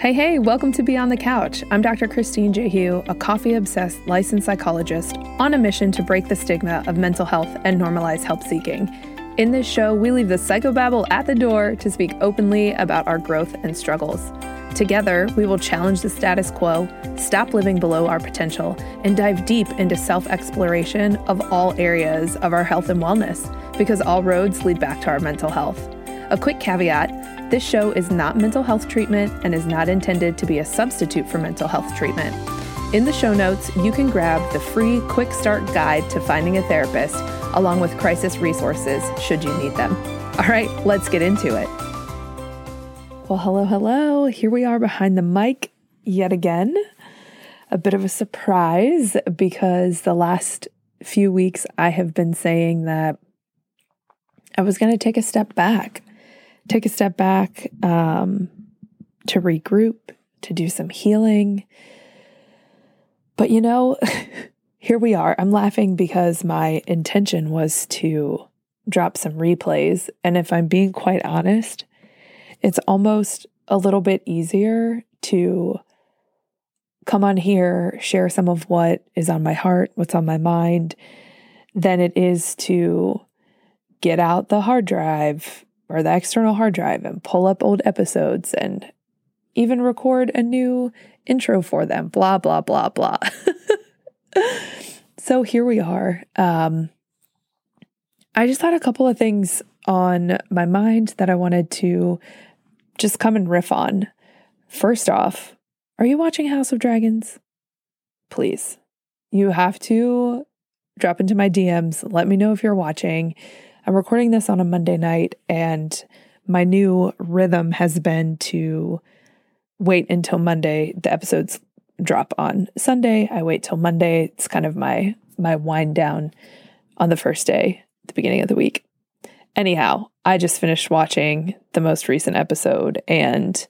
Hey, hey, welcome to Beyond the Couch. I'm Dr. Christine Jehu, a coffee obsessed licensed psychologist on a mission to break the stigma of mental health and normalize help seeking. In this show, we leave the psychobabble at the door to speak openly about our growth and struggles. Together, we will challenge the status quo, stop living below our potential, and dive deep into self exploration of all areas of our health and wellness, because all roads lead back to our mental health. A quick caveat this show is not mental health treatment and is not intended to be a substitute for mental health treatment. In the show notes, you can grab the free Quick Start Guide to Finding a Therapist, along with crisis resources should you need them. All right, let's get into it. Well, hello, hello. Here we are behind the mic yet again. A bit of a surprise because the last few weeks I have been saying that I was going to take a step back take a step back um, to regroup, to do some healing. But you know, here we are. I'm laughing because my intention was to drop some replays. And if I'm being quite honest, it's almost a little bit easier to come on here, share some of what is on my heart, what's on my mind, than it is to get out the hard drive, or the external hard drive and pull up old episodes and even record a new intro for them, blah, blah, blah, blah. so here we are. Um, I just had a couple of things on my mind that I wanted to just come and riff on. First off, are you watching House of Dragons? Please. You have to drop into my DMs. Let me know if you're watching. I'm recording this on a Monday night, and my new rhythm has been to wait until Monday. The episodes drop on Sunday. I wait till Monday. It's kind of my my wind down on the first day, the beginning of the week. Anyhow, I just finished watching the most recent episode, and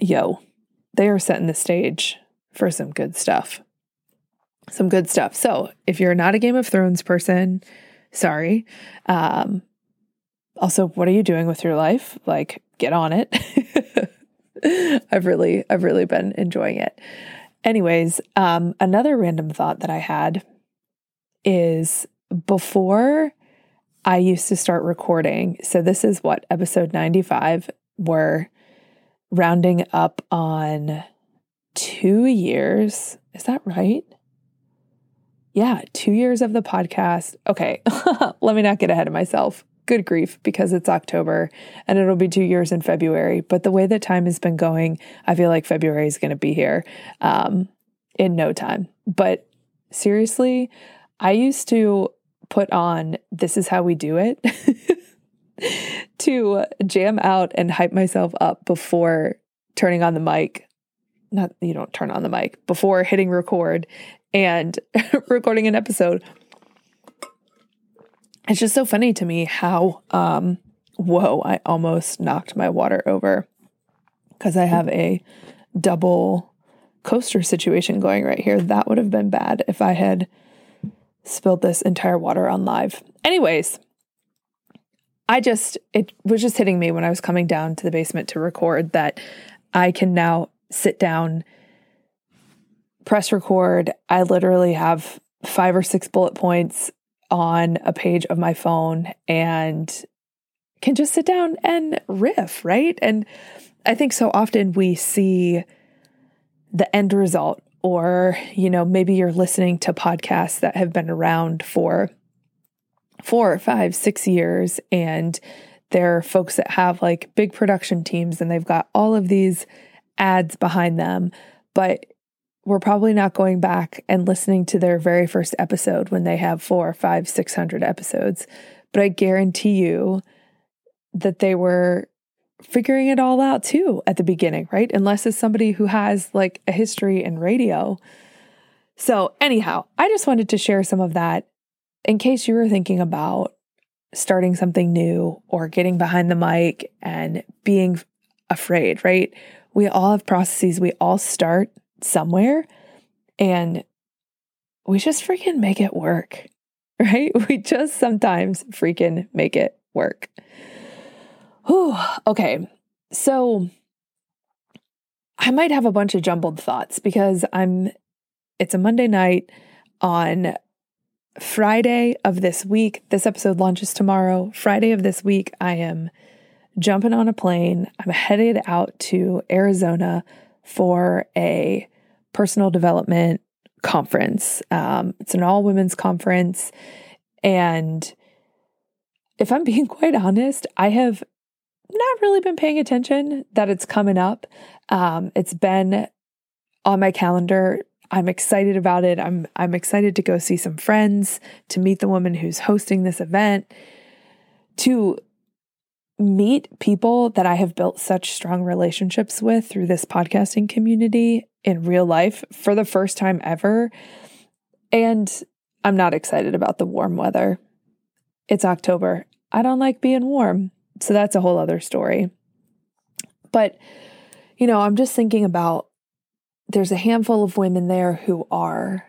yo, they are setting the stage for some good stuff. Some good stuff. So, if you're not a Game of Thrones person, Sorry. Um, also, what are you doing with your life? Like, get on it. I've really, I've really been enjoying it. Anyways, um, another random thought that I had is before I used to start recording. So this is what episode 95. We're rounding up on two years. Is that right? Yeah, two years of the podcast. Okay, let me not get ahead of myself. Good grief, because it's October and it'll be two years in February. But the way that time has been going, I feel like February is going to be here um, in no time. But seriously, I used to put on This Is How We Do It to jam out and hype myself up before turning on the mic not you don't turn on the mic before hitting record and recording an episode. It's just so funny to me how, um, whoa, I almost knocked my water over because I have a double coaster situation going right here. That would have been bad if I had spilled this entire water on live. Anyways, I just, it was just hitting me when I was coming down to the basement to record that I can now sit down press record, I literally have five or six bullet points on a page of my phone and can just sit down and riff, right? And I think so often we see the end result, or, you know, maybe you're listening to podcasts that have been around for four, five, six years, and they're folks that have like big production teams and they've got all of these ads behind them. But we're probably not going back and listening to their very first episode when they have four, five, six hundred episodes. But I guarantee you that they were figuring it all out too at the beginning, right? Unless it's somebody who has like a history in radio. So, anyhow, I just wanted to share some of that in case you were thinking about starting something new or getting behind the mic and being afraid, right? We all have processes. We all start somewhere and we just freaking make it work, right? We just sometimes freaking make it work. Whew. Okay. So I might have a bunch of jumbled thoughts because I'm, it's a Monday night on Friday of this week. This episode launches tomorrow. Friday of this week, I am jumping on a plane. I'm headed out to Arizona for a personal development conference. Um, it's an all women's conference. And if I'm being quite honest, I have not really been paying attention that it's coming up. Um, it's been on my calendar. I'm excited about it. I'm I'm excited to go see some friends, to meet the woman who's hosting this event, to meet people that I have built such strong relationships with through this podcasting community in real life for the first time ever. And I'm not excited about the warm weather. It's October. I don't like being warm. So that's a whole other story. But, you know, I'm just thinking about there's a handful of women there who are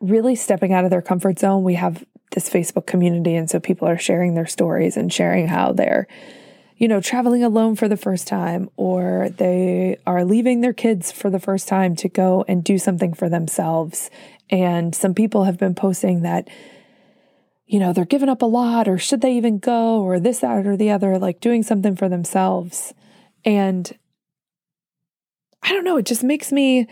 really stepping out of their comfort zone. We have this Facebook community, and so people are sharing their stories and sharing how they're, you know, traveling alone for the first time or they are leaving their kids for the first time to go and do something for themselves. And some people have been posting that you know, they're giving up a lot, or should they even go, or this, that, or the other, like doing something for themselves. And I don't know, it just makes me,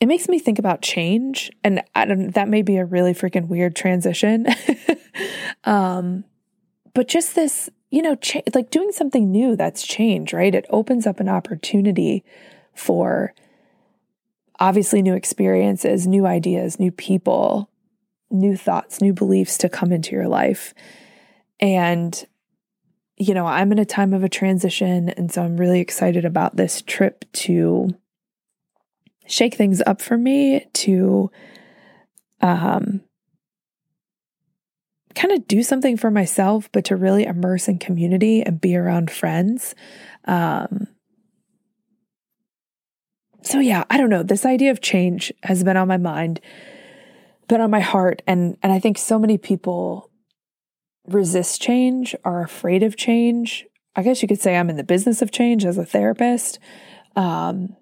it makes me think about change. And I don't, that may be a really freaking weird transition. um, but just this, you know, cha- like doing something new that's change, right? It opens up an opportunity for obviously new experiences, new ideas, new people, new thoughts, new beliefs to come into your life. And, you know, I'm in a time of a transition. And so I'm really excited about this trip to shake things up for me, to um, kind of do something for myself, but to really immerse in community and be around friends. Um, so, yeah, I don't know. This idea of change has been on my mind been on my heart and and I think so many people resist change, are afraid of change. I guess you could say I'm in the business of change as a therapist. Um,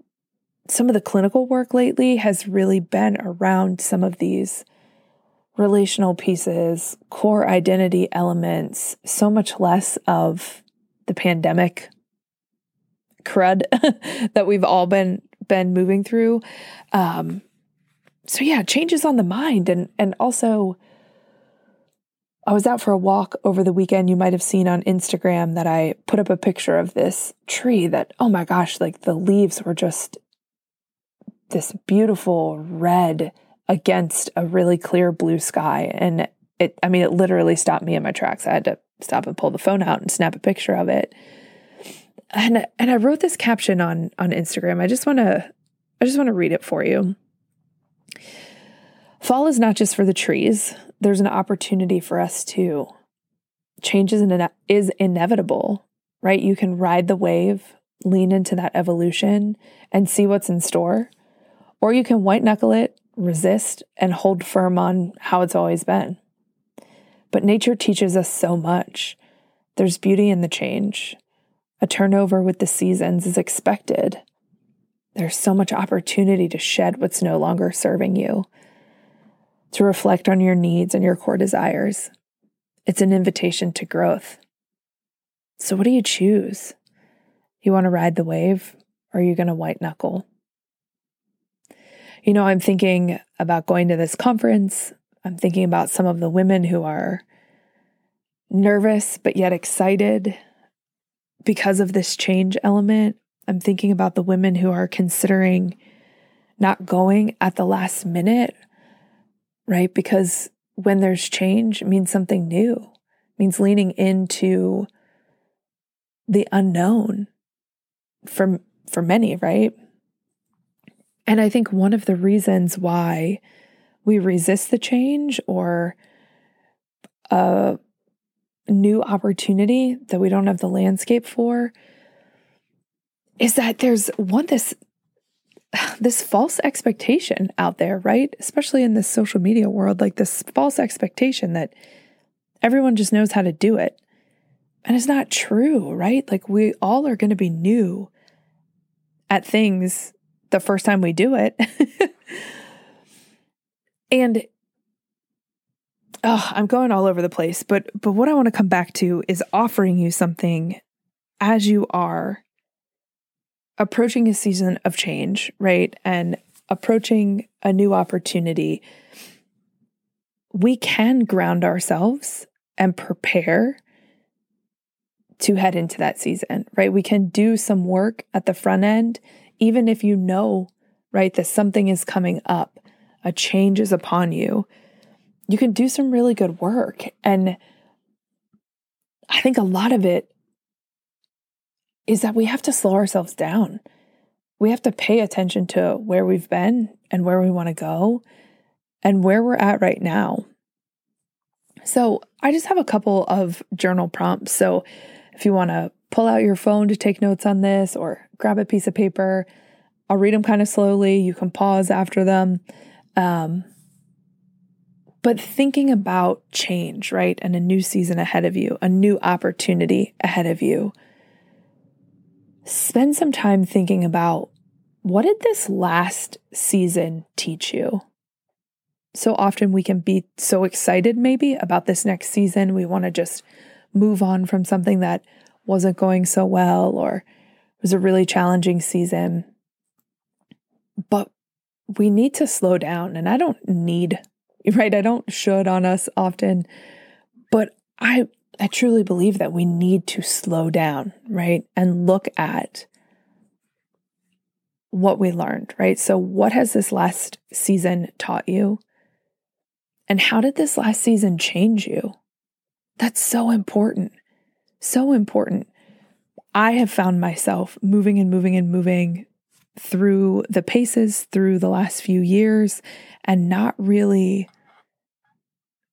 some of the clinical work lately has really been around some of these relational pieces, core identity elements, so much less of the pandemic crud that we've all been been moving through. Um, so yeah, changes on the mind and and also I was out for a walk over the weekend. You might have seen on Instagram that I put up a picture of this tree that oh my gosh, like the leaves were just this beautiful red against a really clear blue sky and it I mean it literally stopped me in my tracks. I had to stop and pull the phone out and snap a picture of it. And and I wrote this caption on on Instagram. I just want to I just want to read it for you. Fall is not just for the trees. There's an opportunity for us too. Change is, is inevitable, right? You can ride the wave, lean into that evolution, and see what's in store. Or you can white knuckle it, resist, and hold firm on how it's always been. But nature teaches us so much. There's beauty in the change. A turnover with the seasons is expected. There's so much opportunity to shed what's no longer serving you to reflect on your needs and your core desires. It's an invitation to growth. So, what do you choose? You want to ride the wave or are you going to white knuckle? You know, I'm thinking about going to this conference. I'm thinking about some of the women who are nervous but yet excited because of this change element. I'm thinking about the women who are considering not going at the last minute right? Because when there's change, it means something new, it means leaning into the unknown for for many, right? And I think one of the reasons why we resist the change or a new opportunity that we don't have the landscape for is that there's one this this false expectation out there, right? Especially in this social media world, like this false expectation that everyone just knows how to do it. And it's not true, right? Like we all are going to be new at things the first time we do it. and oh, I'm going all over the place, but but what I want to come back to is offering you something as you are approaching a season of change, right? And approaching a new opportunity. We can ground ourselves and prepare to head into that season, right? We can do some work at the front end, even if you know, right, that something is coming up, a change is upon you. You can do some really good work. And I think a lot of it is that we have to slow ourselves down. We have to pay attention to where we've been and where we want to go and where we're at right now. So, I just have a couple of journal prompts. So, if you want to pull out your phone to take notes on this or grab a piece of paper, I'll read them kind of slowly. You can pause after them. Um, but thinking about change, right? And a new season ahead of you, a new opportunity ahead of you. Spend some time thinking about what did this last season teach you? So often we can be so excited, maybe, about this next season. We want to just move on from something that wasn't going so well or it was a really challenging season. But we need to slow down. And I don't need, right? I don't should on us often, but I I truly believe that we need to slow down, right? And look at what we learned, right? So, what has this last season taught you? And how did this last season change you? That's so important. So important. I have found myself moving and moving and moving through the paces through the last few years and not really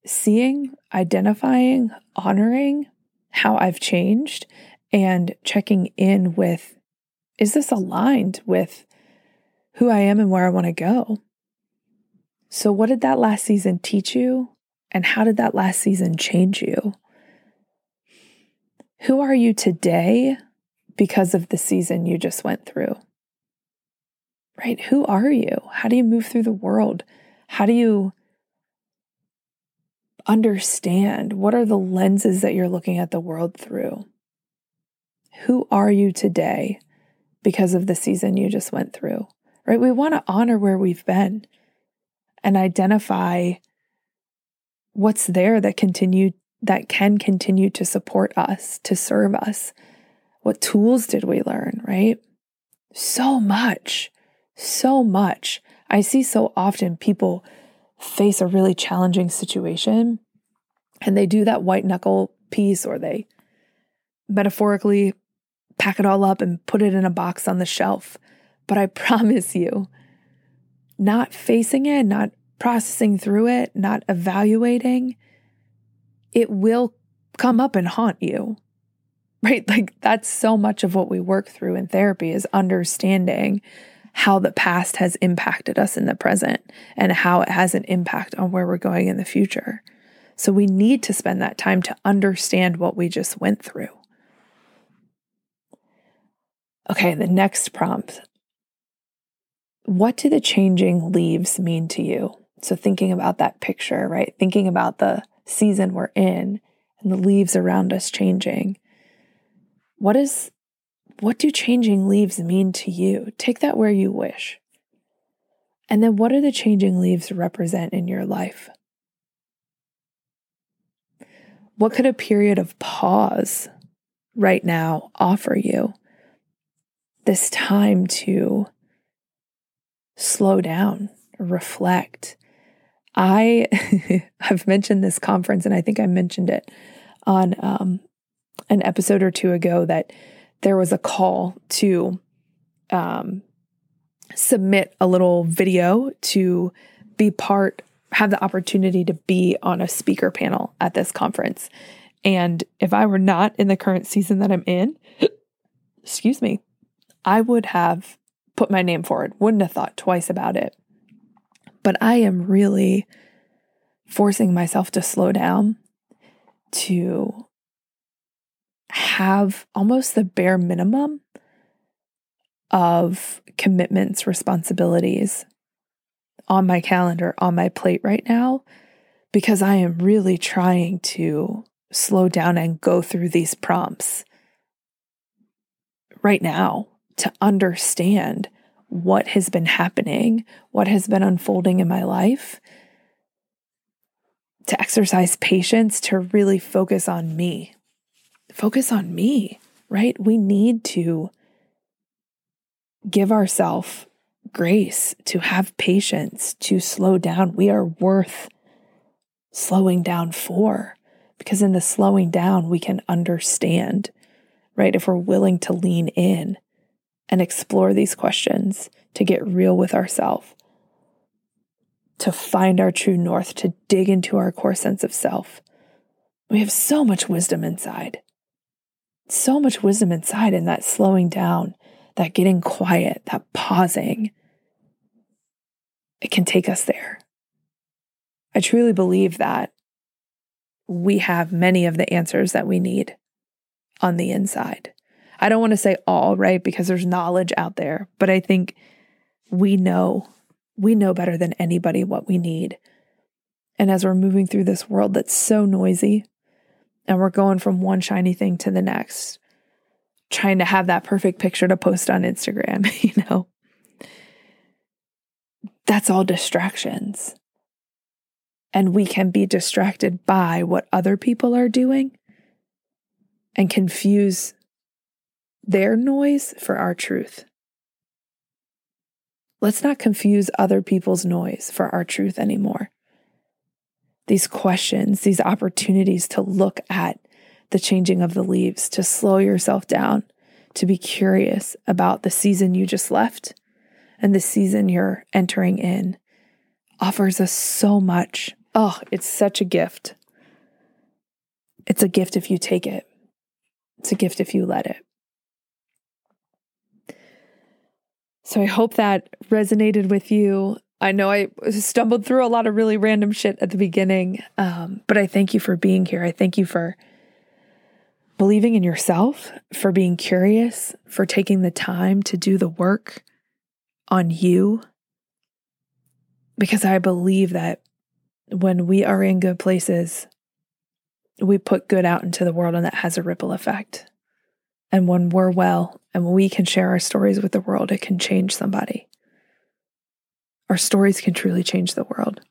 seeing, identifying, honoring how I've changed and checking in with is this aligned with who I am and where I want to go? So, what did that last season teach you? And how did that last season change you? Who are you today because of the season you just went through? Right? Who are you? How do you move through the world? How do you understand? What are the lenses that you're looking at the world through? Who are you today because of the season you just went through? Right? We want to honor where we've been and identify what's there that continue that can continue to support us, to serve us. What tools did we learn, right? So much. So much. I see so often people face a really challenging situation and they do that white knuckle piece or they metaphorically pack it all up and put it in a box on the shelf. But I promise you, not facing it, not processing through it, not evaluating, it will come up and haunt you. Right? Like that's so much of what we work through in therapy is understanding how the past has impacted us in the present and how it has an impact on where we're going in the future. So we need to spend that time to understand what we just went through. Okay, the next prompt. What do the changing leaves mean to you? So, thinking about that picture, right? Thinking about the season we're in and the leaves around us changing. What is what do changing leaves mean to you? Take that where you wish. And then what do the changing leaves represent in your life? What could a period of pause right now offer you? This time to slow down, reflect. I have mentioned this conference, and I think I mentioned it on um, an episode or two ago that there was a call to um, submit a little video to be part, have the opportunity to be on a speaker panel at this conference. And if I were not in the current season that I'm in, excuse me, I would have put my name forward, wouldn't have thought twice about it. But I am really forcing myself to slow down, to have almost the bare minimum of commitments, responsibilities on my calendar, on my plate right now, because I am really trying to slow down and go through these prompts right now to understand what has been happening, what has been unfolding in my life, to exercise patience, to really focus on me. Focus on me, right? We need to give ourselves grace, to have patience, to slow down. We are worth slowing down for because in the slowing down, we can understand, right? If we're willing to lean in and explore these questions, to get real with ourselves, to find our true north, to dig into our core sense of self. We have so much wisdom inside. So much wisdom inside in that slowing down, that getting quiet, that pausing. It can take us there. I truly believe that we have many of the answers that we need on the inside. I don't want to say all, right? Because there's knowledge out there, but I think we know, we know better than anybody what we need. And as we're moving through this world that's so noisy and we're going from one shiny thing to the next, trying to have that perfect picture to post on Instagram, you know, that's all distractions. And we can be distracted by what other people are doing and confuse their noise for our truth. Let's not confuse other people's noise for our truth anymore. These questions, these opportunities to look at the changing of the leaves, to slow yourself down, to be curious about the season you just left and the season you're entering in, offers us so much. Oh, it's such a gift. It's a gift if you take it, it's a gift if you let it. So I hope that resonated with you. I know I stumbled through a lot of really random shit at the beginning, um, but I thank you for being here. I thank you for believing in yourself, for being curious, for taking the time to do the work on you. Because I believe that when we are in good places, we put good out into the world and that has a ripple effect. And when we're well and when we can share our stories with the world, it can change somebody. Our stories can truly change the world.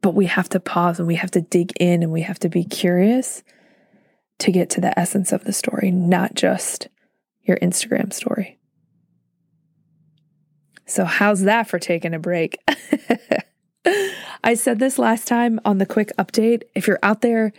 But we have to pause and we have to dig in and we have to be curious to get to the essence of the story, not just your Instagram story. So, how's that for taking a break? I said this last time on the quick update. If you're out there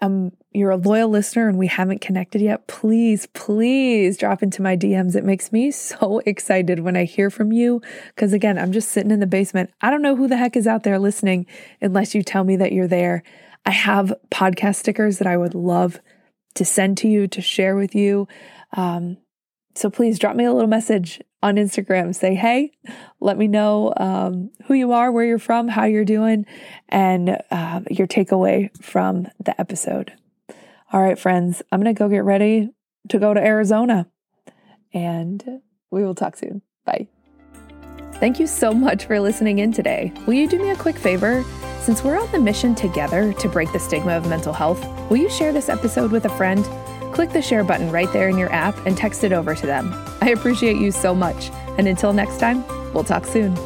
um, you're a loyal listener and we haven't connected yet, please, please drop into my DMs. It makes me so excited when I hear from you. Because again, I'm just sitting in the basement. I don't know who the heck is out there listening unless you tell me that you're there. I have podcast stickers that I would love to send to you, to share with you. Um, so please drop me a little message on Instagram. Say, hey, let me know um, who you are, where you're from, how you're doing, and uh, your takeaway from the episode. All right, friends, I'm going to go get ready to go to Arizona, and we will talk soon. Bye. Thank you so much for listening in today. Will you do me a quick favor? Since we're on the mission together to break the stigma of mental health, will you share this episode with a friend? Click the share button right there in your app and text it over to them. I appreciate you so much. And until next time, we'll talk soon.